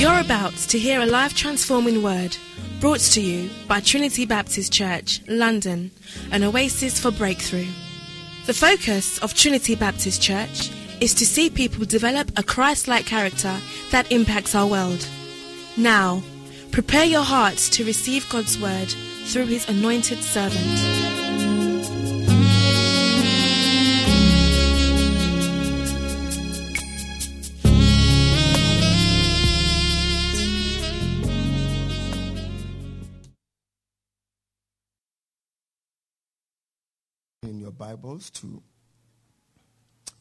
You're about to hear a life transforming word brought to you by Trinity Baptist Church, London, an oasis for breakthrough. The focus of Trinity Baptist Church is to see people develop a Christ like character that impacts our world. Now, prepare your hearts to receive God's word through his anointed servant. Bibles to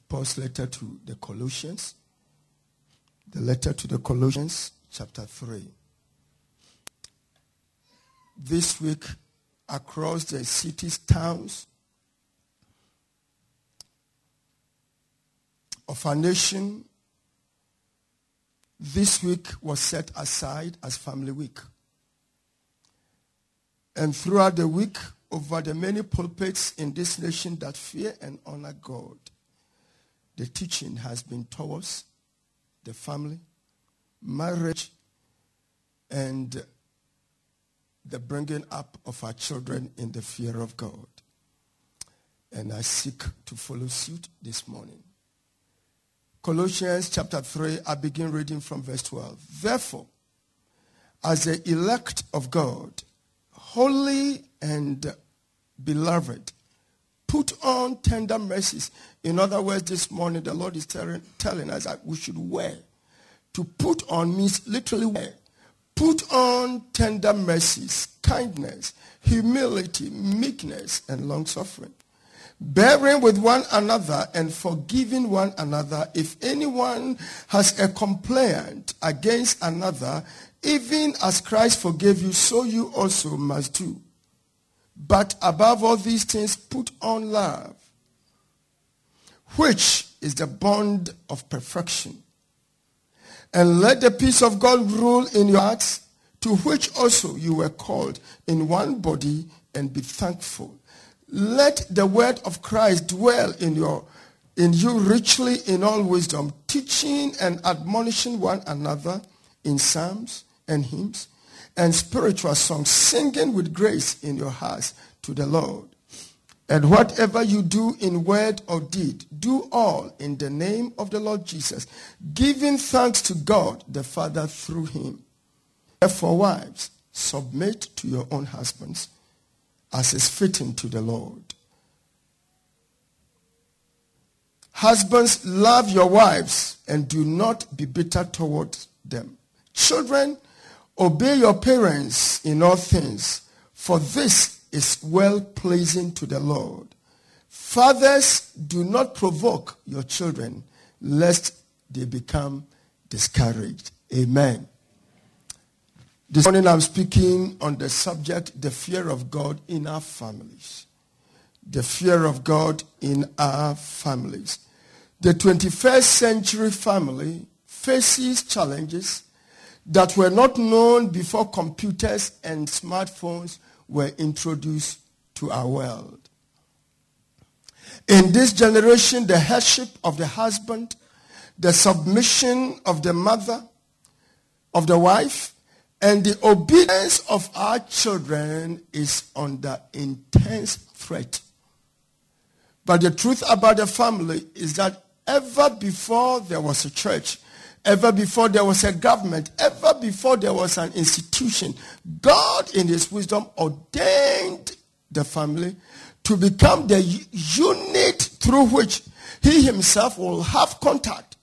Paul's letter to the Colossians, the letter to the Colossians, chapter 3. This week, across the cities, towns of our nation, this week was set aside as Family Week. And throughout the week, over the many pulpits in this nation that fear and honor God, the teaching has been towards the family, marriage, and the bringing up of our children in the fear of God. And I seek to follow suit this morning. Colossians chapter 3, I begin reading from verse 12. Therefore, as the elect of God, holy and beloved, put on tender mercies. In other words, this morning the Lord is telling, telling us that we should wear. To put on means literally wear. Put on tender mercies, kindness, humility, meekness, and long suffering. Bearing with one another and forgiving one another if anyone has a complaint against another, even as Christ forgave you, so you also must do. But above all these things, put on love, which is the bond of perfection. And let the peace of God rule in your hearts, to which also you were called in one body, and be thankful. Let the word of Christ dwell in your in you richly in all wisdom, teaching and admonishing one another in psalms and hymns and spiritual songs, singing with grace in your hearts to the Lord. And whatever you do in word or deed, do all in the name of the Lord Jesus, giving thanks to God the Father through him. Therefore, wives, submit to your own husbands as is fitting to the Lord. Husbands, love your wives and do not be bitter toward them. Children, obey your parents in all things, for this is well pleasing to the Lord. Fathers, do not provoke your children, lest they become discouraged. Amen. This morning I'm speaking on the subject, the fear of God in our families. The fear of God in our families. The 21st century family faces challenges that were not known before computers and smartphones were introduced to our world. In this generation, the headship of the husband, the submission of the mother, of the wife, and the obedience of our children is under intense threat. But the truth about the family is that ever before there was a church, ever before there was a government, ever before there was an institution, God in his wisdom ordained the family to become the unit through which he himself will have contact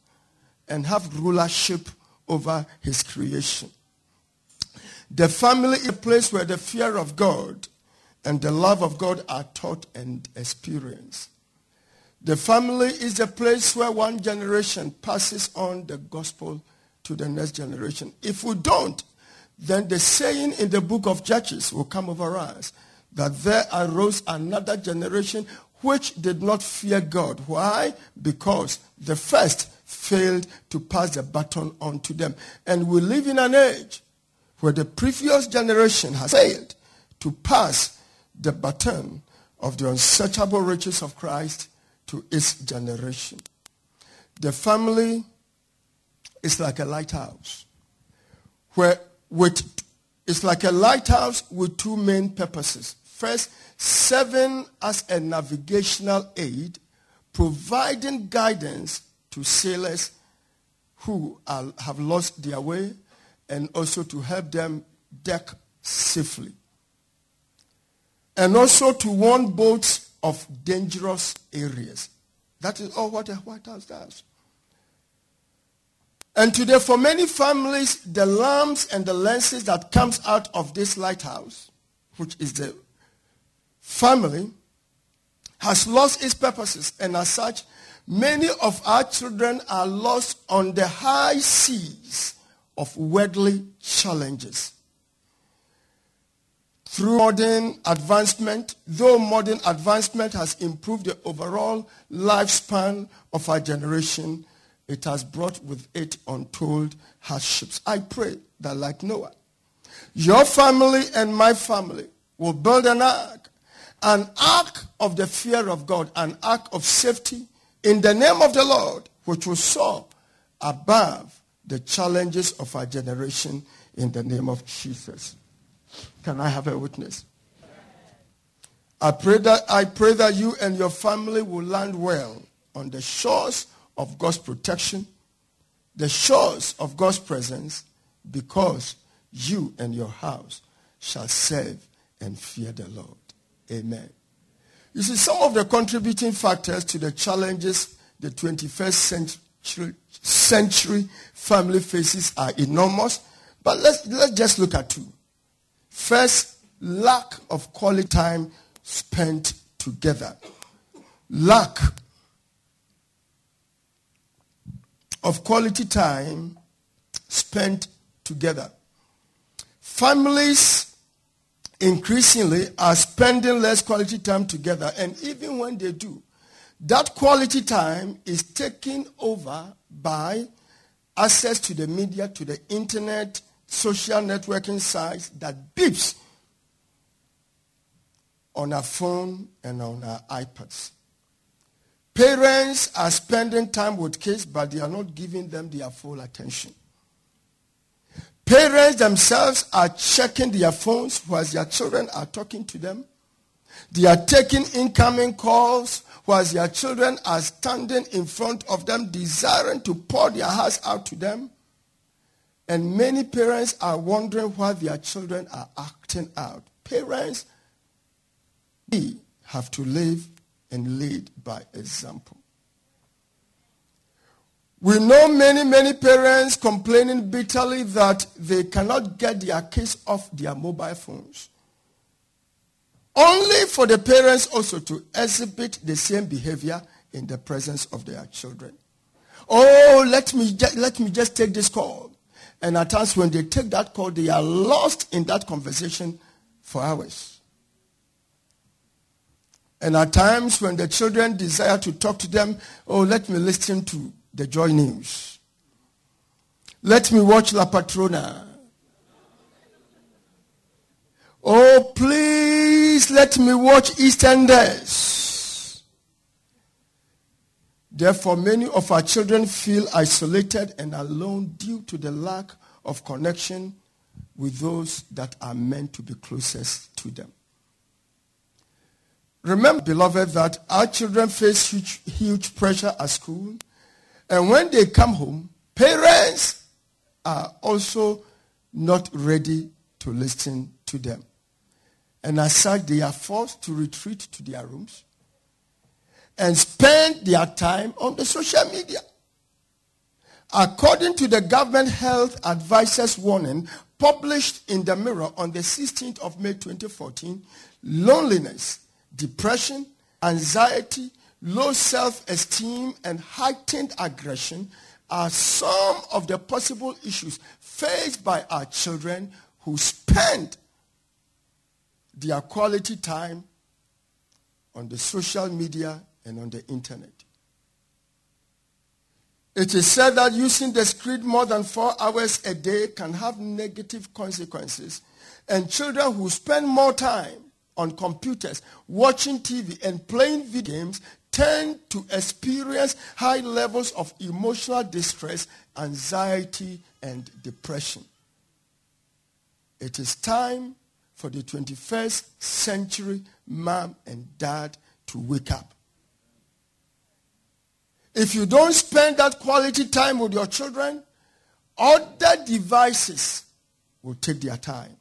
and have rulership over his creation. The family is a place where the fear of God and the love of God are taught and experienced. The family is a place where one generation passes on the gospel to the next generation. If we don't, then the saying in the book of Judges will come over us that there arose another generation which did not fear God. Why? Because the first failed to pass the baton on to them. And we live in an age where the previous generation has failed to pass the baton of the unsearchable riches of Christ to its generation. The family is like a lighthouse where with it's like a lighthouse with two main purposes. First, serving as a navigational aid, providing guidance to sailors who are, have lost their way and also to help them deck safely. And also to warn boats of dangerous areas. That is all what a White House does. And today, for many families, the lamps and the lenses that comes out of this lighthouse, which is the family, has lost its purposes. And as such, many of our children are lost on the high seas of worldly challenges. Through modern advancement, though modern advancement has improved the overall lifespan of our generation, it has brought with it untold hardships. I pray that like Noah, your family and my family will build an ark, an ark of the fear of God, an ark of safety in the name of the Lord, which will soar above the challenges of our generation in the name of Jesus. Can I have a witness? I pray that I pray that you and your family will land well on the shores of God's protection, the shores of God's presence, because you and your house shall serve and fear the Lord. Amen. You see, some of the contributing factors to the challenges the 21st century, century family faces are enormous, but let's, let's just look at two. First, lack of quality time spent together. Lack of quality time spent together. Families increasingly are spending less quality time together, and even when they do, that quality time is taken over by access to the media, to the internet, social networking sites that beeps on our phone and on our iPads. Parents are spending time with kids, but they are not giving them their full attention. Parents themselves are checking their phones whilst their children are talking to them. They are taking incoming calls whilst their children are standing in front of them, desiring to pour their hearts out to them. And many parents are wondering why their children are acting out. Parents, we have to live and lead by example. We know many, many parents complaining bitterly that they cannot get their kids off their mobile phones. Only for the parents also to exhibit the same behavior in the presence of their children. Oh, let me, let me just take this call. And at times when they take that call, they are lost in that conversation for hours. And at times when the children desire to talk to them, oh, let me listen to the Joy News. Let me watch La Patrona. Oh, please let me watch EastEnders. Therefore, many of our children feel isolated and alone due to the lack of connection with those that are meant to be closest to them. Remember, beloved, that our children face huge, huge pressure at school. And when they come home, parents are also not ready to listen to them. And as such, they are forced to retreat to their rooms and spend their time on the social media. According to the government health advisor's warning published in the Mirror on the 16th of May 2014, loneliness depression, anxiety, low self-esteem, and heightened aggression are some of the possible issues faced by our children who spend their quality time on the social media and on the internet. It is said that using the screen more than four hours a day can have negative consequences. And children who spend more time on computers, watching TV, and playing video games tend to experience high levels of emotional distress, anxiety, and depression. It is time for the 21st century mom and dad to wake up. If you don't spend that quality time with your children, other devices will take their time.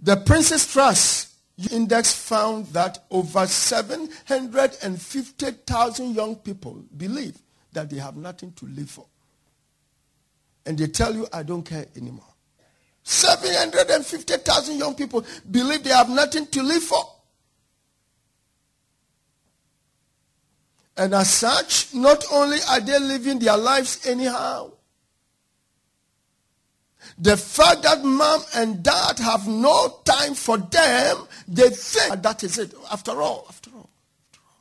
The Prince's Trust Index found that over 750,000 young people believe that they have nothing to live for. And they tell you, I don't care anymore. 750,000 young people believe they have nothing to live for. And as such, not only are they living their lives anyhow, the fact that mom and dad have no time for them, they think that is it. After all, after all, after all.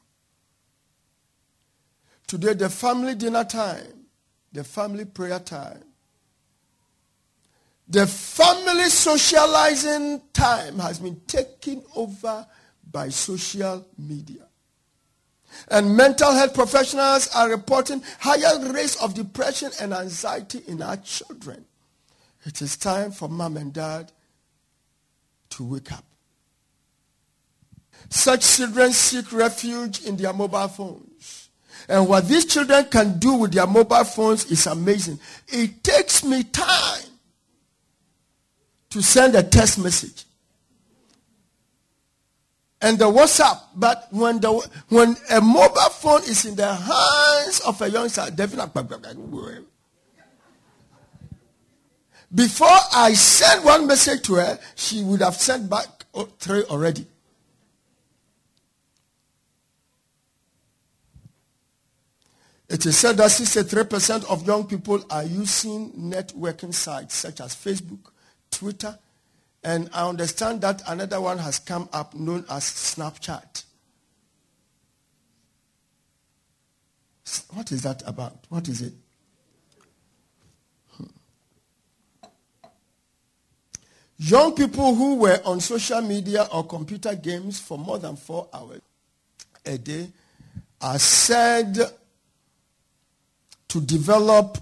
Today, the family dinner time, the family prayer time, the family socializing time has been taken over by social media. And mental health professionals are reporting higher rates of depression and anxiety in our children. It is time for mom and dad to wake up. Such children seek refuge in their mobile phones. And what these children can do with their mobile phones is amazing. It takes me time to send a text message and the WhatsApp. But when the when a mobile phone is in the hands of a youngster, definitely. Before I send one message to her, she would have sent back three already. It is said that 63% of young people are using networking sites such as Facebook, Twitter, and I understand that another one has come up known as Snapchat. What is that about? What is it? Hmm. Young people who were on social media or computer games for more than four hours a day are said to develop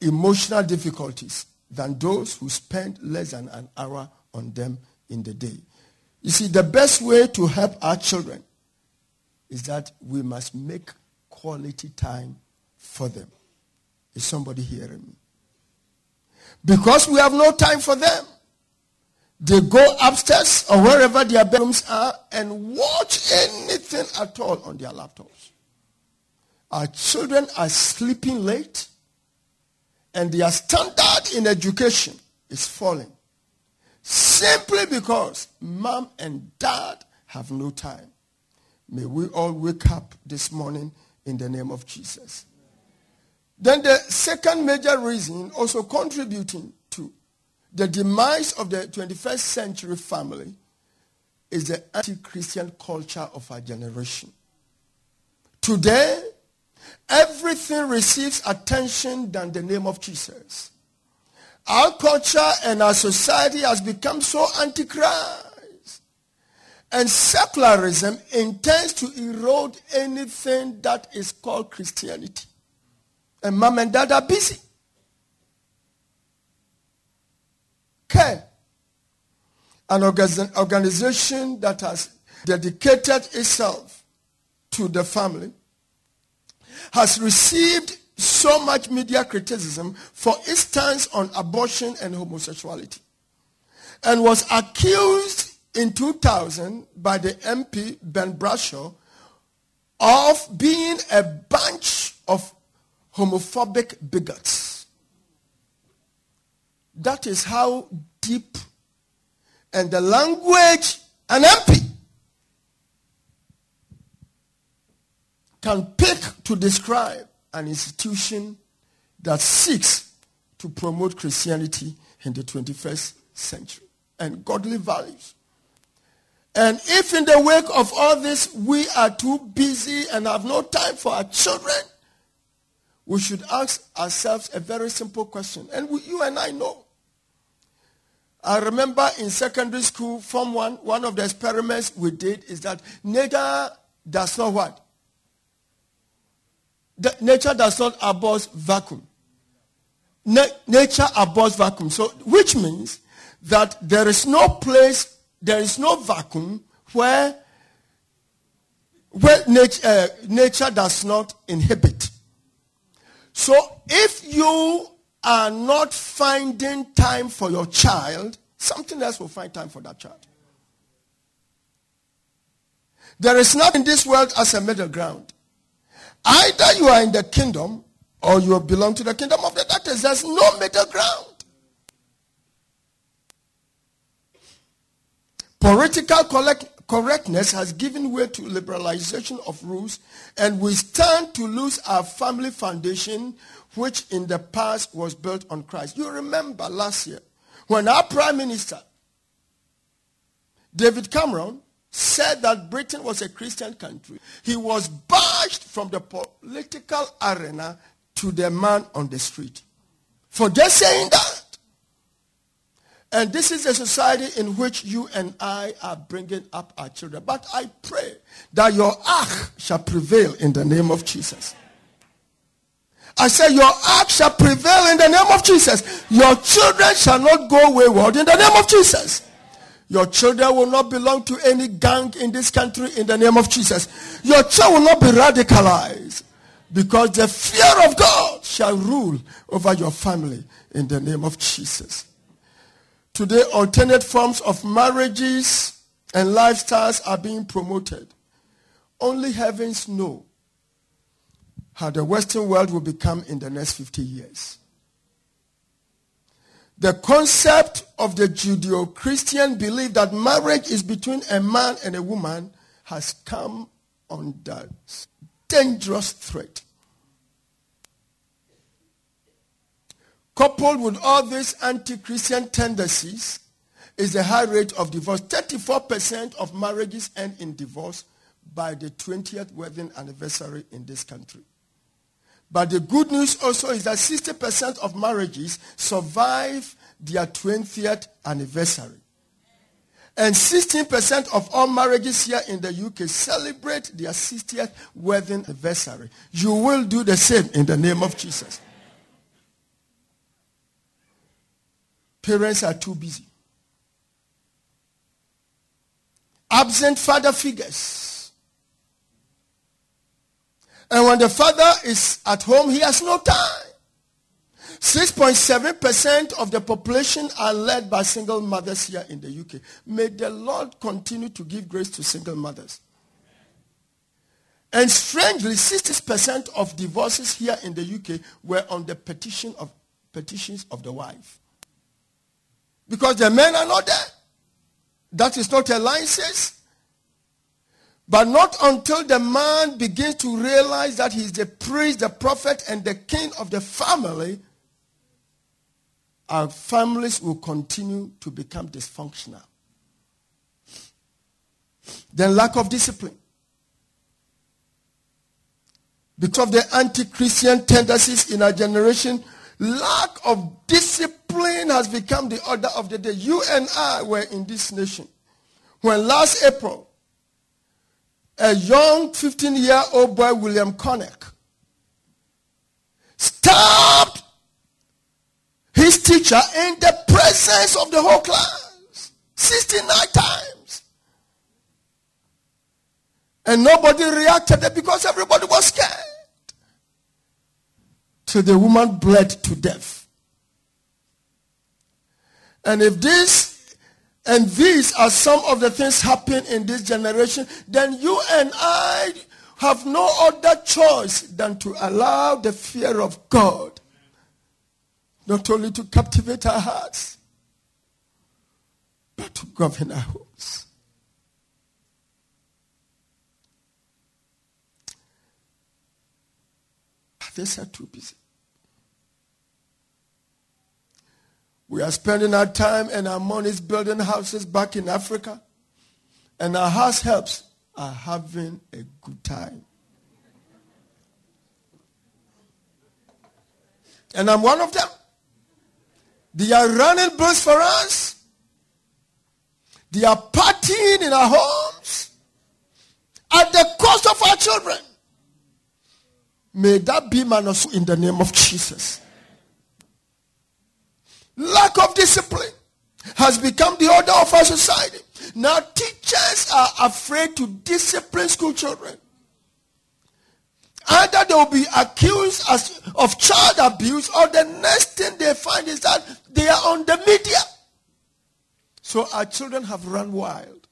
emotional difficulties than those who spend less than an hour on them in the day. You see, the best way to help our children is that we must make quality time for them. Is somebody hearing me? Because we have no time for them. They go upstairs or wherever their bedrooms are and watch anything at all on their laptops. Our children are sleeping late and their standard in education is falling simply because mom and dad have no time. May we all wake up this morning in the name of Jesus. Then the second major reason also contributing to the demise of the 21st century family is the anti-Christian culture of our generation. Today, Everything receives attention than the name of Jesus. Our culture and our society has become so antichrist. And secularism intends to erode anything that is called Christianity. And mom and dad are busy. Care. An organization that has dedicated itself to the family has received so much media criticism for its stance on abortion and homosexuality and was accused in 2000 by the MP Ben Bradshaw of being a bunch of homophobic bigots. That is how deep and the language an MP can pick to describe an institution that seeks to promote Christianity in the 21st century and godly values. And if in the wake of all this we are too busy and have no time for our children, we should ask ourselves a very simple question. And we, you and I know. I remember in secondary school, Form 1, one of the experiments we did is that nature does not what? The, nature does not abhor vacuum. Na- nature abhors vacuum. So, which means that there is no place, there is no vacuum where, where nature, uh, nature does not inhibit. So, if you are not finding time for your child, something else will find time for that child. There is nothing in this world as a middle ground. Either you are in the kingdom or you belong to the kingdom of the darkness. There's no middle ground. Political correctness has given way to liberalization of rules, and we stand to lose our family foundation, which in the past was built on Christ. You remember last year when our prime minister, David Cameron, said that Britain was a Christian country, he was bashed from the political arena to the man on the street for just saying that. And this is a society in which you and I are bringing up our children. But I pray that your ark shall prevail in the name of Jesus. I say your ark shall prevail in the name of Jesus. Your children shall not go wayward in the name of Jesus. Your children will not belong to any gang in this country in the name of Jesus. Your child will not be radicalized because the fear of God shall rule over your family in the name of Jesus. Today, alternate forms of marriages and lifestyles are being promoted. Only heavens know how the Western world will become in the next 50 years. The concept of the Judeo-Christian belief that marriage is between a man and a woman has come under dangerous threat. Coupled with all these anti-Christian tendencies is the high rate of divorce. 34% of marriages end in divorce by the 20th wedding anniversary in this country. But the good news also is that 60% of marriages survive their 20th anniversary. And 16% of all marriages here in the UK celebrate their 60th wedding anniversary. You will do the same in the name of Jesus. Parents are too busy. Absent father figures. And when the father is at home, he has no time. 6.7% of the population are led by single mothers here in the UK. May the Lord continue to give grace to single mothers. And strangely, 60% of divorces here in the UK were on the petition of petitions of the wife. Because the men are not there. That is not a license. But not until the man begins to realize that he is the priest, the prophet, and the king of the family, our families will continue to become dysfunctional. Then lack of discipline. Because of the anti-Christian tendencies in our generation, lack of discipline has become the order of the day. You and I were in this nation when last April, a young 15-year-old boy, William Cornick, stabbed his teacher in the presence of the whole class 69 times. And nobody reacted because everybody was scared. So the woman bled to death. And if this and these are some of the things happening in this generation, then you and I have no other choice than to allow the fear of God not only to captivate our hearts, but to govern our homes. Others are too busy. We are spending our time and our monies building houses back in Africa, and our house helps are having a good time. And I'm one of them. They are running bills for us. They are partying in our homes at the cost of our children. May that be minus in the name of Jesus. Lack of discipline has become the order of our society. Now teachers are afraid to discipline school children. Either they will be accused as, of child abuse or the next thing they find is that they are on the media. So our children have run wild.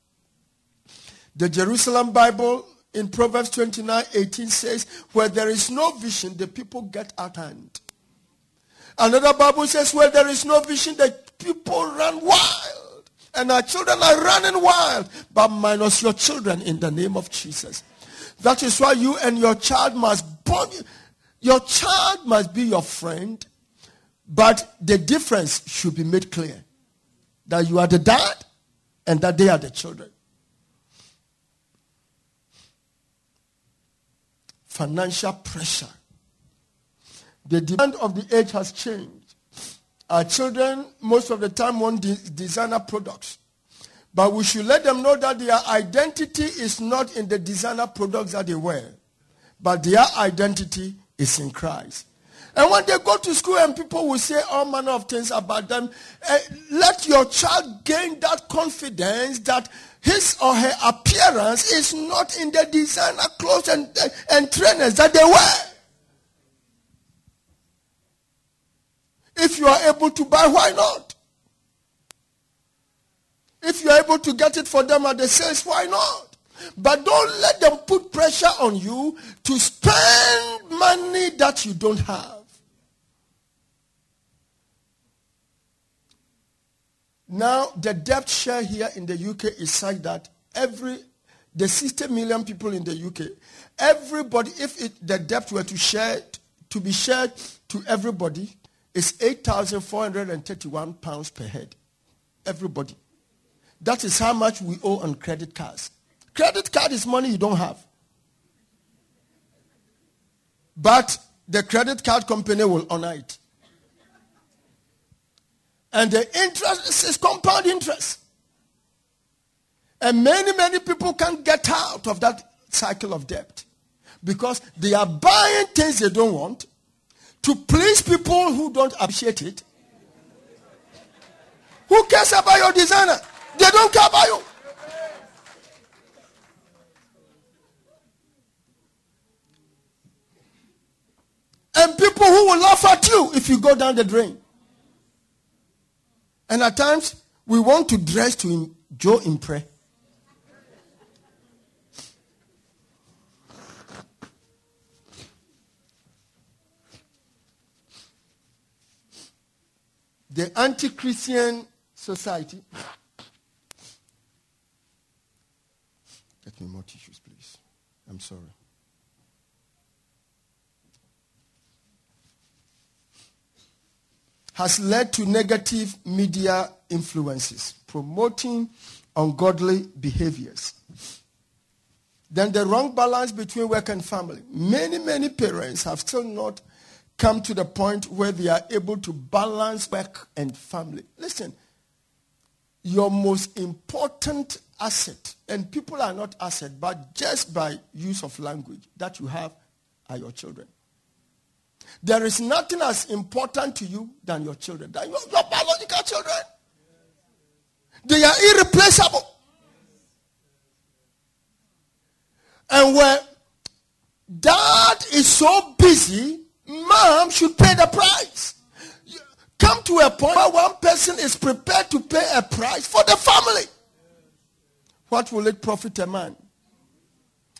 The Jerusalem Bible in Proverbs 29 18 says, Where there is no vision, the people get out hand. Another Bible says, Where there is no vision, the people run wild. And our children are running wild, but minus your children in the name of Jesus. That is why you and your child must bond. Your child must be your friend, but the difference should be made clear. That you are the dad and that they are the children. financial pressure. The demand of the age has changed. Our children, most of the time, want de- designer products. But we should let them know that their identity is not in the designer products that they wear, but their identity is in Christ. And when they go to school and people will say all manner of things about them, uh, let your child gain that confidence that his or her appearance is not in the designer clothes and, and trainers that they wear. If you are able to buy, why not? If you are able to get it for them at the sales, why not? But don't let them put pressure on you to spend money that you don't have. Now, the debt share here in the UK is such that every, the 60 million people in the UK, everybody, if it, the debt were to share, to be shared to everybody, is 8,431 pounds per head. Everybody. That is how much we owe on credit cards. Credit card is money you don't have. But the credit card company will honor it. And the interest is compound interest. And many, many people can't get out of that cycle of debt because they are buying things they don't want to please people who don't appreciate it. Who cares about your designer? They don't care about you. And people who will laugh at you if you go down the drain. And at times, we want to dress to Joe in The anti-Christian society. Get me more tissues, please. I'm sorry. has led to negative media influences, promoting ungodly behaviors. Then the wrong balance between work and family. Many, many parents have still not come to the point where they are able to balance work and family. Listen, your most important asset, and people are not asset, but just by use of language that you have are your children. There is nothing as important to you than your children, than your, your biological children. They are irreplaceable. And where dad is so busy, mom should pay the price. Come to a point where one person is prepared to pay a price for the family. What will it profit a man?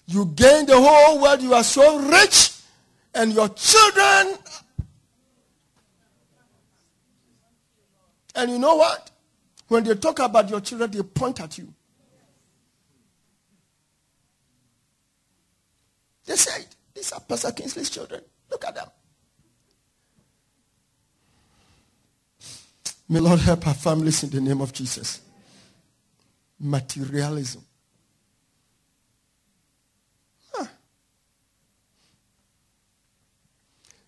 You gain the whole world, you are so rich, and your children. And you know what? When they talk about your children, they point at you. They said, these are Pastor Kingsley's children. Look at them. May Lord help our families in the name of Jesus. Materialism.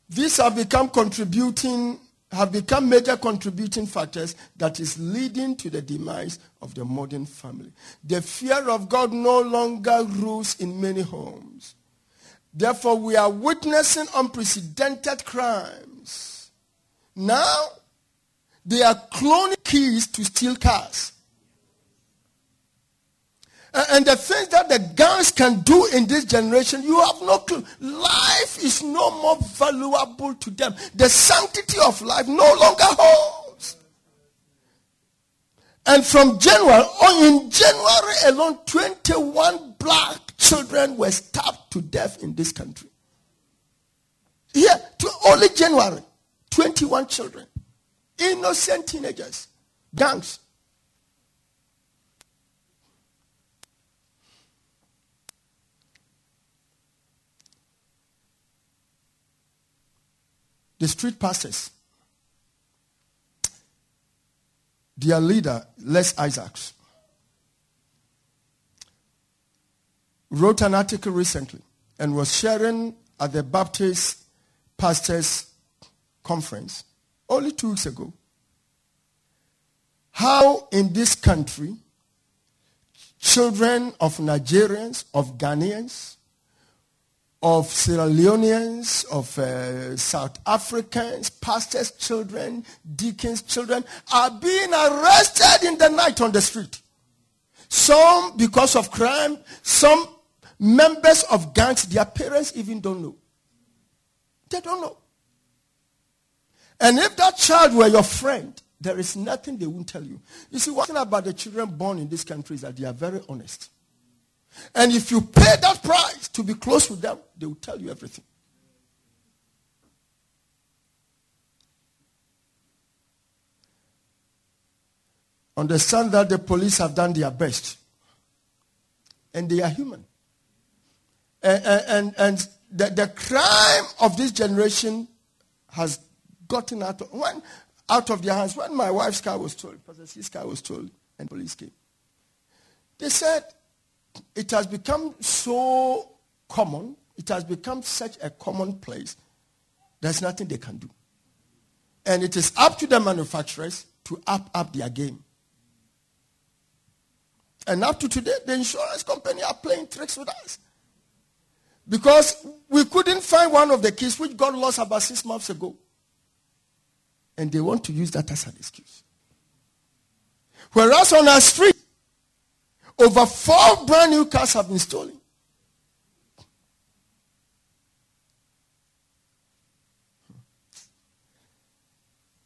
These have become contributing, have become major contributing factors that is leading to the demise of the modern family. The fear of God no longer rules in many homes. Therefore, we are witnessing unprecedented crimes. Now, they are cloning keys to steal cars. And the things that the guns can do in this generation, you have no clue. Life is no more valuable to them. The sanctity of life no longer holds. And from January, oh, in January alone, 21 black children were stabbed to death in this country. Here, only January, 21 children, innocent teenagers, gangs. The street pastors, their leader, Les Isaacs, wrote an article recently and was sharing at the Baptist Pastors Conference only two weeks ago how in this country children of Nigerians, of Ghanaians, of Sierra Leoneans, of uh, South Africans, pastors' children, deacons' children are being arrested in the night on the street. Some because of crime, some Members of gangs, their parents even don't know. They don't know. And if that child were your friend, there is nothing they won't tell you. You see, one thing about the children born in this country is that they are very honest. And if you pay that price to be close with them, they will tell you everything. Understand that the police have done their best. And they are human. And, and, and the, the crime of this generation has gotten out of, when, out of their hands. When my wife's car was stolen, Pastor C's car was stolen, and police came. They said it has become so common, it has become such a commonplace, there's nothing they can do. And it is up to the manufacturers to up up their game. And up to today, the insurance company are playing tricks with us. Because we couldn't find one of the keys which got lost about six months ago. And they want to use that as an excuse. Whereas on our street, over four brand new cars have been stolen.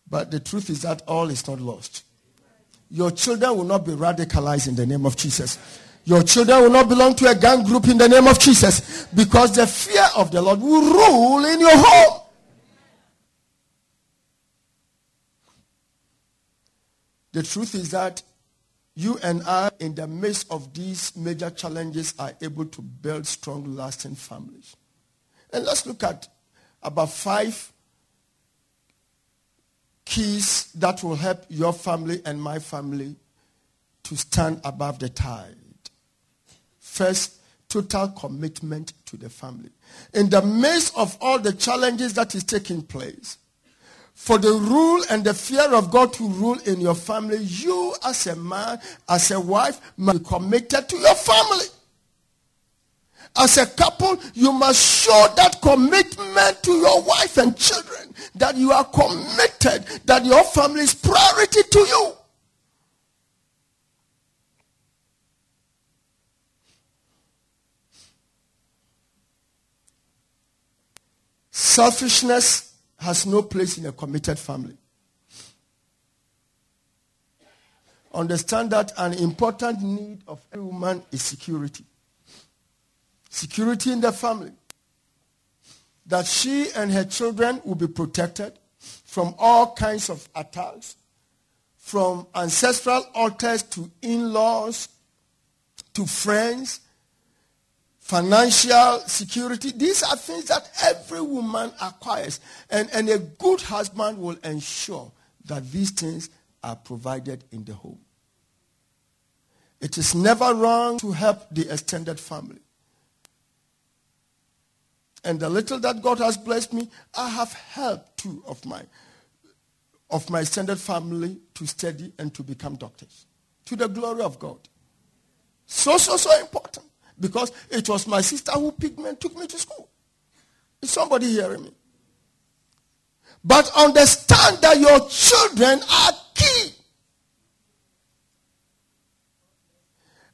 But the truth is that all is not lost. Your children will not be radicalized in the name of Jesus. Your children will not belong to a gang group in the name of Jesus because the fear of the Lord will rule in your home. The truth is that you and I, in the midst of these major challenges, are able to build strong, lasting families. And let's look at about five keys that will help your family and my family to stand above the tide. First, total commitment to the family. In the midst of all the challenges that is taking place, for the rule and the fear of God to rule in your family, you as a man, as a wife, must be committed to your family. As a couple, you must show that commitment to your wife and children, that you are committed, that your family is priority to you. Selfishness has no place in a committed family. Understand that an important need of every woman is security. Security in the family. That she and her children will be protected from all kinds of attacks, from ancestral altars to in-laws, to friends, financial security. These are things that every woman acquires. And, and a good husband will ensure that these things are provided in the home. It is never wrong to help the extended family. And the little that God has blessed me, I have helped two of my, of my extended family to study and to become doctors. To the glory of God. So, so, so important. Because it was my sister who picked me and took me to school. Is somebody hearing me? But understand that your children are key.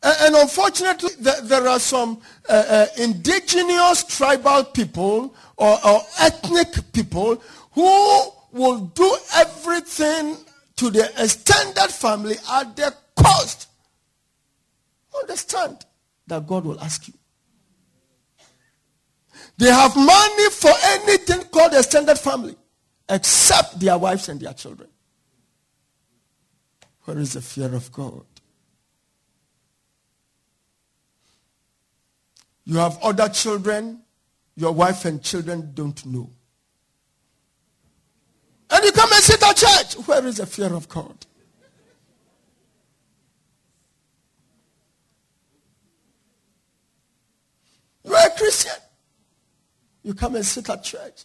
And, unfortunately, there, are some uh, uh, indigenous tribal people or, ethnic people who will do everything to the extended family at the cost. Understand that God will ask you. They have money for anything called extended family except their wives and their children. Where is the fear of God? You have other children, your wife and children don't know. And you come and sit at church. Where is the fear of God? You are a Christian. You come and sit at church.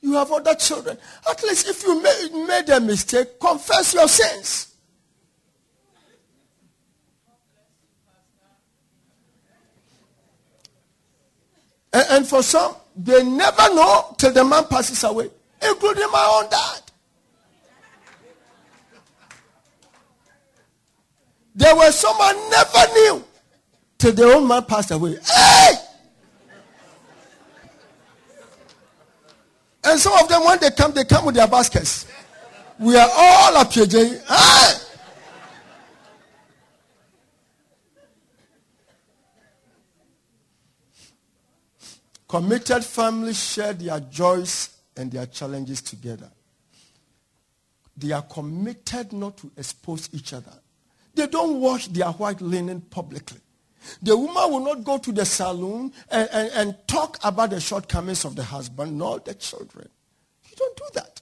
You have other children. At least if you made, made a mistake, confess your sins. And, and, for some, they never know till the man passes away, including my own dad. There was I never knew till the old man passed away. Hey! And some of them, when they come, they come with their baskets. We are all up here, Jay. Committed families share their joys and their challenges together. They are committed not to expose each other. They don't wash their white linen publicly. The woman will not go to the saloon and, and, and talk about the shortcomings of the husband nor the children. You don't do that.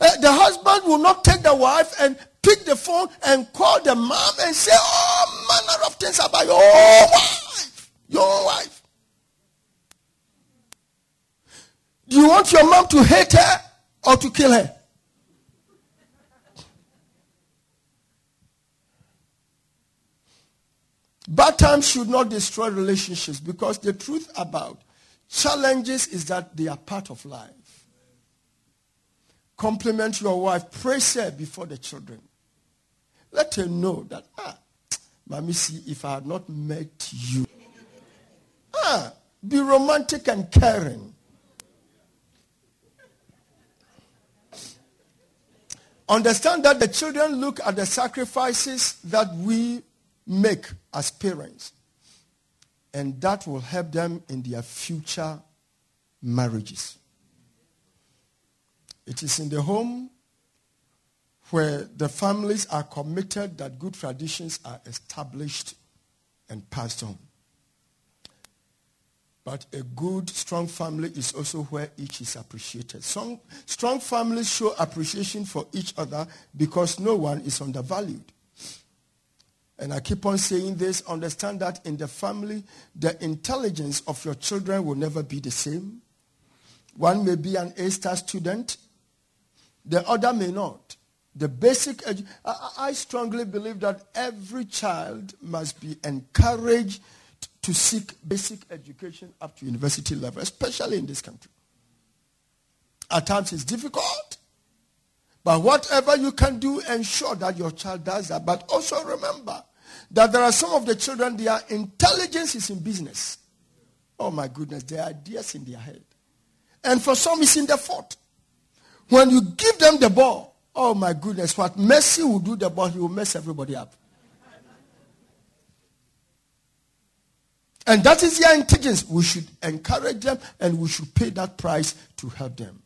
Uh, the husband will not take the wife and pick the phone and call the mom and say all manner of things about your wife. Your wife. Do you want your mom to hate her or to kill her? Bad times should not destroy relationships because the truth about challenges is that they are part of life. Compliment your wife. Praise her before the children. Let her know that, ah, Mommy, see, if I had not met you, ah, be romantic and caring. Understand that the children look at the sacrifices that we make as parents. And that will help them in their future marriages. It is in the home where the families are committed that good traditions are established and passed on. But a good, strong family is also where each is appreciated. Some strong families show appreciation for each other because no one is undervalued. And I keep on saying this, understand that in the family, the intelligence of your children will never be the same. One may be an A-star student. The other may not. The basic, edu- I, I strongly believe that every child must be encouraged to seek basic education up to university level, especially in this country. At times it's difficult. But whatever you can do, ensure that your child does that. But also remember that there are some of the children, their intelligence is in business. Oh my goodness, their ideas in their head. And for some, it's in the fort. When you give them the ball, oh my goodness, what Messi will do the ball, he will mess everybody up. And that is their intelligence. We should encourage them and we should pay that price to help them.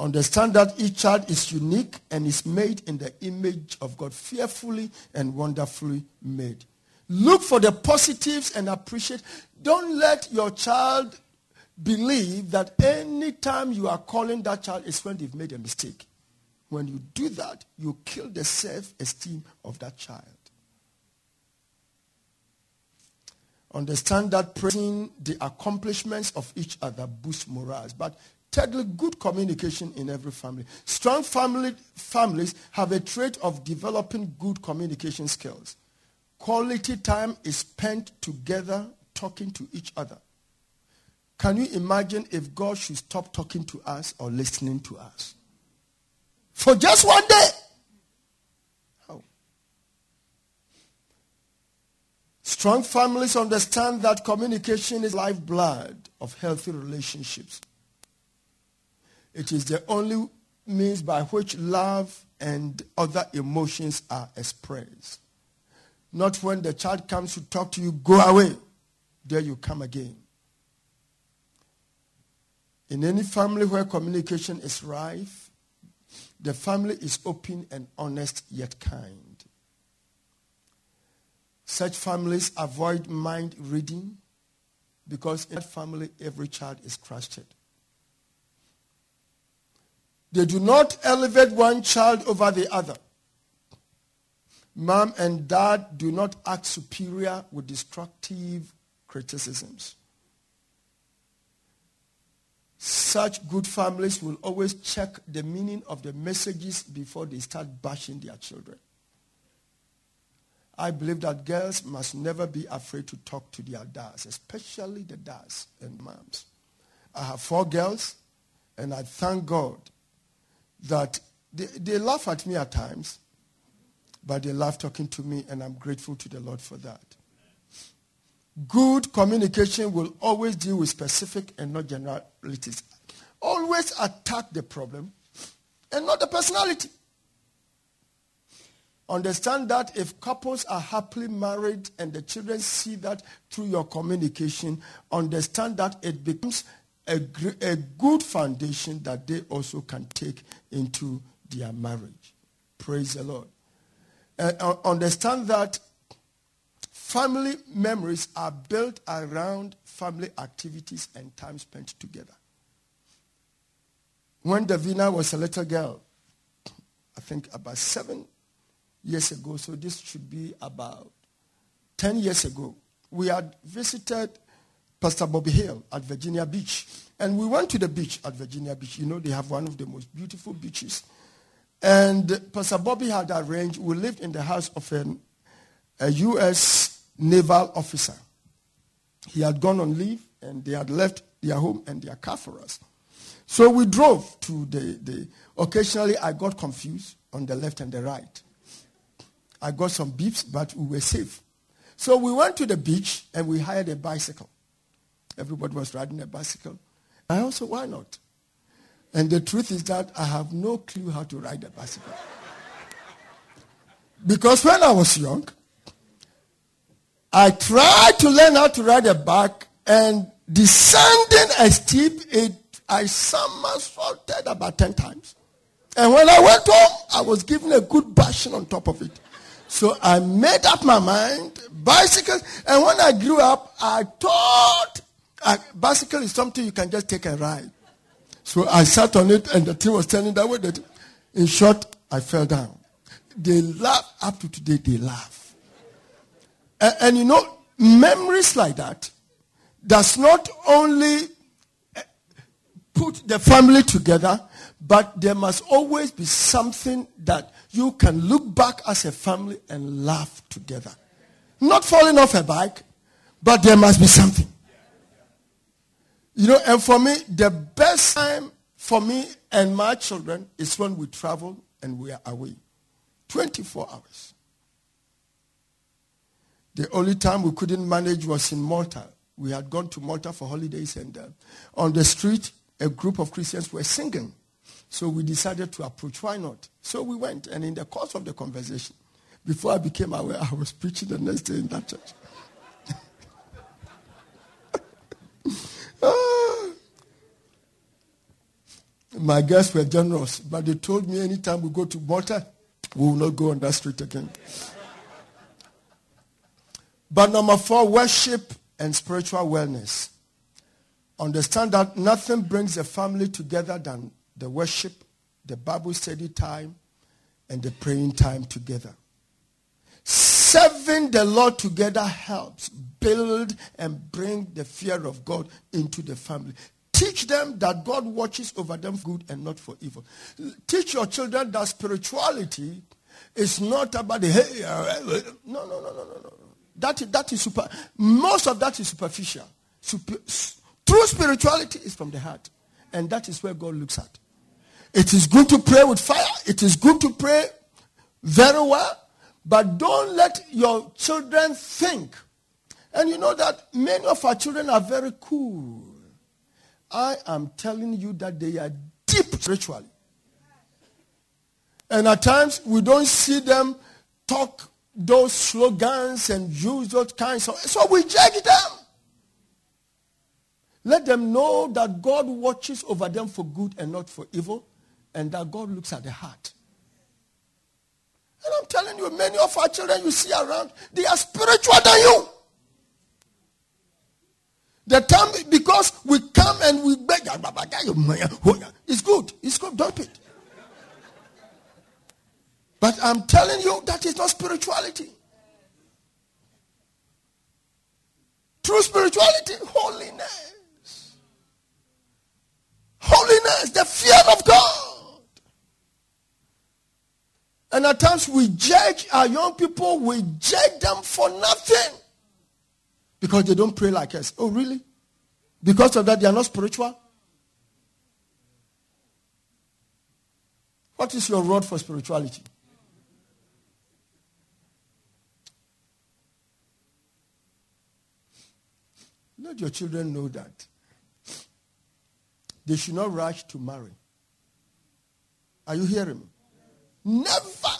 Understand that each child is unique and is made in the image of God, fearfully and wonderfully made. Look for the positives and appreciate. Don't let your child believe that any time you are calling that child is when they've made a mistake. When you do that, you kill the self-esteem of that child. Understand that praising the accomplishments of each other boosts morale. But Thirdly, good communication in every family. Strong family, families have a trait of developing good communication skills. Quality time is spent together talking to each other. Can you imagine if God should stop talking to us or listening to us? For just one day. How? Strong families understand that communication is lifeblood of healthy relationships. It is the only means by which love and other emotions are expressed. Not when the child comes to talk to you, go away. There you come again. In any family where communication is rife, the family is open and honest yet kind. Such families avoid mind reading because in that family every child is trusted. They do not elevate one child over the other. Mom and dad do not act superior with destructive criticisms. Such good families will always check the meaning of the messages before they start bashing their children. I believe that girls must never be afraid to talk to their dads, especially the dads and moms. I have four girls, and I thank God that they, they laugh at me at times, but they love talking to me, and I'm grateful to the Lord for that. Good communication will always deal with specific and not generalities. Always attack the problem and not the personality. Understand that if couples are happily married and the children see that through your communication, understand that it becomes a, a good foundation that they also can take into their marriage. Praise the Lord. Uh, understand that family memories are built around family activities and time spent together. When Davina was a little girl, I think about seven years ago, so this should be about 10 years ago, we had visited Pastor Bobby Hill at Virginia Beach. And we went to the beach at Virginia Beach. You know, they have one of the most beautiful beaches and Pastor Bobby had arranged, we lived in the house of an, a U.S. naval officer. He had gone on leave and they had left their home and their car for us. So we drove to the, the occasionally I got confused on the left and the right. I got some beeps, but we were safe. So we went to the beach and we hired a bicycle. Everybody was riding a bicycle. I also, why not? And the truth is that I have no clue how to ride a bicycle. because when I was young, I tried to learn how to ride a bike and descending a steep, it, I somersaulted about 10 times. And when I went home, I was given a good bashing on top of it. So I made up my mind, bicycles. And when I grew up, I thought a bicycle is something you can just take a ride. So I sat on it and the thing was turning that way. That, in short, I fell down. They laugh up to today, they laugh. And, and you know, memories like that does not only eh, put the family together, but there must always be something that you can look back as a family and laugh together. Not falling off a bike, but there must be something. You know, and for me, the best time for me and my children is when we travel and we are away. 24 hours. The only time we couldn't manage was in Malta. We had gone to Malta for holidays and uh, on the street, a group of Christians were singing. So we decided to approach. Why not? So we went and in the course of the conversation, before I became aware, I was preaching the next day in that church. My guests were generous, but they told me anytime we go to Malta, we will not go on that street again. But number four, worship and spiritual wellness. Understand that nothing brings a family together than the worship, the Bible study time, and the praying time together. Serving the Lord together helps build and bring the fear of God into the family. Teach them that God watches over them for good and not for evil. Teach your children that spirituality is not about the hey, uh, no, no, no, no, no, no. That, that is super. Most of that is superficial. Super, true spirituality is from the heart. And that is where God looks at. It is good to pray with fire. It is good to pray very well. But don't let your children think. And you know that many of our children are very cool. I am telling you that they are deep spiritually. And at times we don't see them talk those slogans and use those kinds of so we judge them. Let them know that God watches over them for good and not for evil, and that God looks at the heart. And I'm telling you, many of our children you see around, they are spiritual than you. The time because we come and we beg, ah, it's good. It's good. Dump it. But I'm telling you, that is not spirituality. True spirituality, holiness. Holiness, the fear of God. And at times we judge our young people, we judge them for nothing. Because they don't pray like us. Oh, really? Because of that, they are not spiritual? What is your rod for spirituality? Let your children know that they should not rush to marry. Are you hearing me? Never.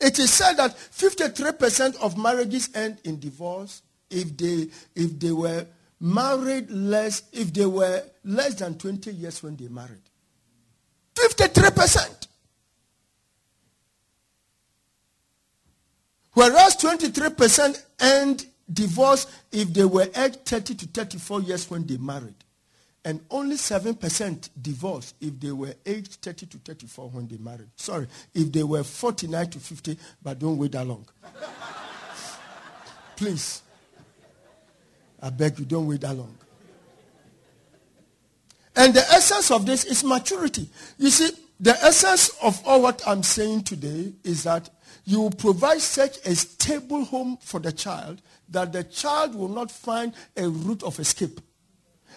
It is said that 53% of marriages end in divorce if they if they were married less if they were less than 20 years when they married. 53%. Whereas 23% end divorce if they were aged 30 to 34 years when they married. And only 7% divorce if they were aged 30 to 34 when they married. Sorry, if they were 49 to 50, but don't wait that long. Please. I beg you, don't wait that long. And the essence of this is maturity. You see, the essence of all what I'm saying today is that you provide such a stable home for the child that the child will not find a route of escape.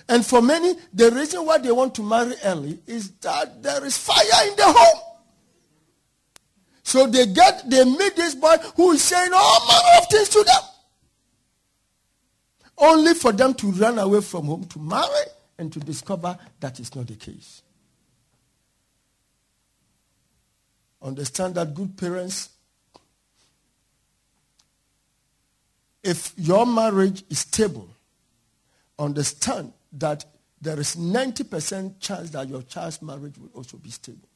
And for many, the reason why they want to marry early is that there is fire in the home. So they get, they meet this boy who is saying all manner of things to them. Only for them to run away from home to marry and to discover that is not the case. Understand that good parents if your marriage is stable, understand that there is 90% chance that your child's marriage will also be stable.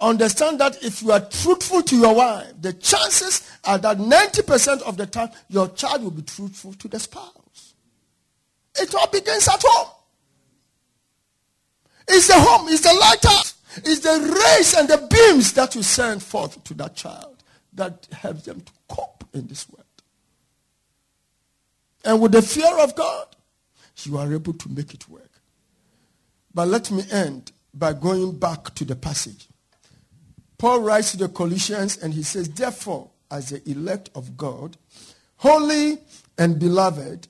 Understand that if you are truthful to your wife, the chances are that 90% of the time your child will be truthful to the spouse. It all begins at home. It's the home, it's the lighthouse, it's the rays and the beams that you send forth to that child that helps them to cope in this world. And with the fear of God, you are able to make it work. But let me end by going back to the passage. Paul writes to the Colossians and he says, Therefore, as the elect of God, holy and beloved,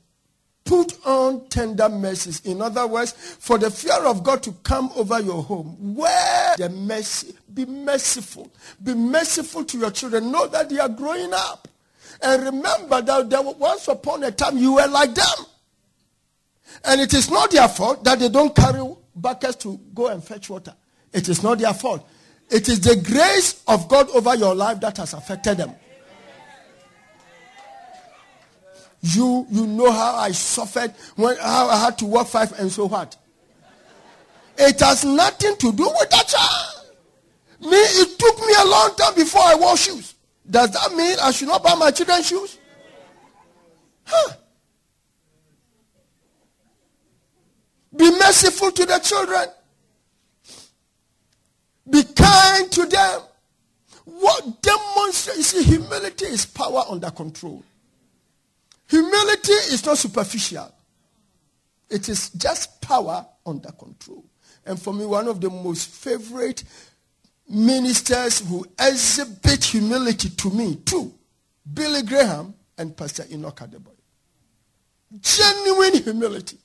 Put on tender mercies. In other words, for the fear of God to come over your home, wear the mercy, be merciful. Be merciful to your children. Know that they are growing up. And remember that there was once upon a time you were like them. And it is not their fault that they don't carry buckets to go and fetch water. It is not their fault. It is the grace of God over your life that has affected them. You, you know how I suffered when how I had to work five and so what? It has nothing to do with that child. Me, it took me a long time before I wore shoes. Does that mean I should not buy my children shoes? Huh. Be merciful to the children. Be kind to them. What demonstrates, you see, humility is power under control. Humility is not superficial. It is just power under control. And for me, one of the most favorite ministers who exhibit humility to me too. Billy Graham and Pastor Enoch Adeboye. Genuine humility.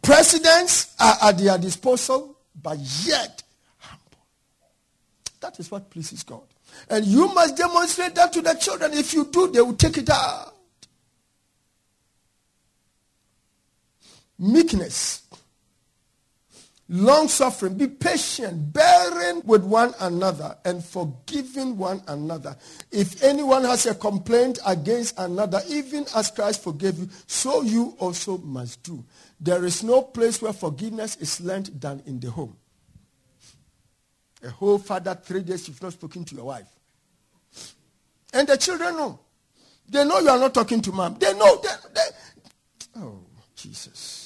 Presidents are at their disposal, but yet humble. That is what pleases God. And you must demonstrate that to the children. If you do, they will take it out. Meekness long suffering, be patient, bearing with one another and forgiving one another. If anyone has a complaint against another, even as Christ forgave you, so you also must do. There is no place where forgiveness is learned than in the home. A whole father, three days you've not spoken to your wife. And the children know. They know you are not talking to mom. They know. They, they, oh, Jesus.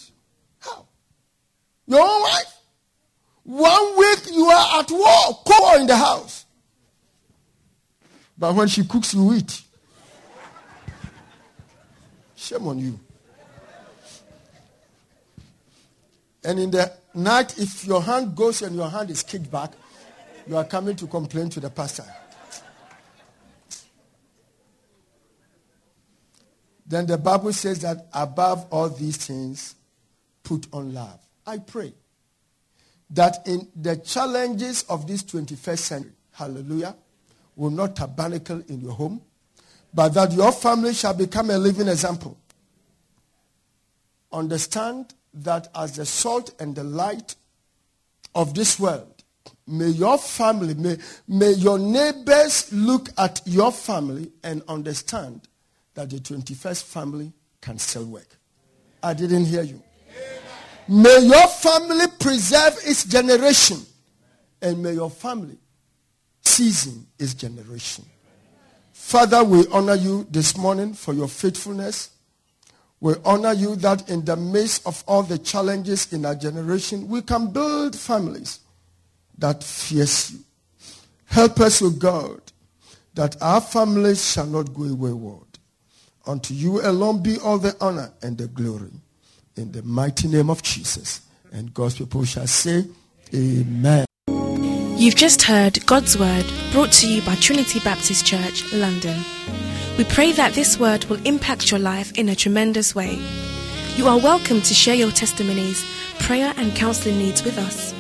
Your own wife? One week you are at war, core in the house. But when she cooks, you eat. Shame on you. And in the night, if your hand goes and your hand is kicked back, you are coming to complain to the pastor. Then the Bible says that above all these things, put on love. I pray that in the challenges of this 21st century, hallelujah, will not tabernacle in your home, but that your family shall become a living example. Understand that as the salt and the light of this world, may your family, may, may your neighbors look at your family and understand that the 21st family can still work. I didn't hear you. May your family preserve its generation. And may your family season its generation. Father, we honor you this morning for your faithfulness. We honor you that in the midst of all the challenges in our generation, we can build families that fears you. Help us, O God, that our families shall not go wayward. Unto you alone be all the honor and the glory in the mighty name of Jesus. And God's people shall say, Amen. You've just heard God's Word brought to you by Trinity Baptist Church, London. We pray that this word will impact your life in a tremendous way. You are welcome to share your testimonies, prayer, and counseling needs with us.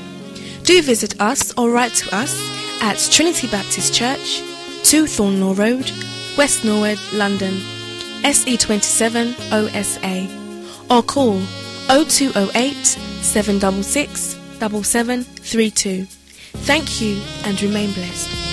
Do visit us or write to us at Trinity Baptist Church, 2 Thornlaw Road, West Norwood, London, SE27 OSA or call 0208 766 7732. Thank you and remain blessed.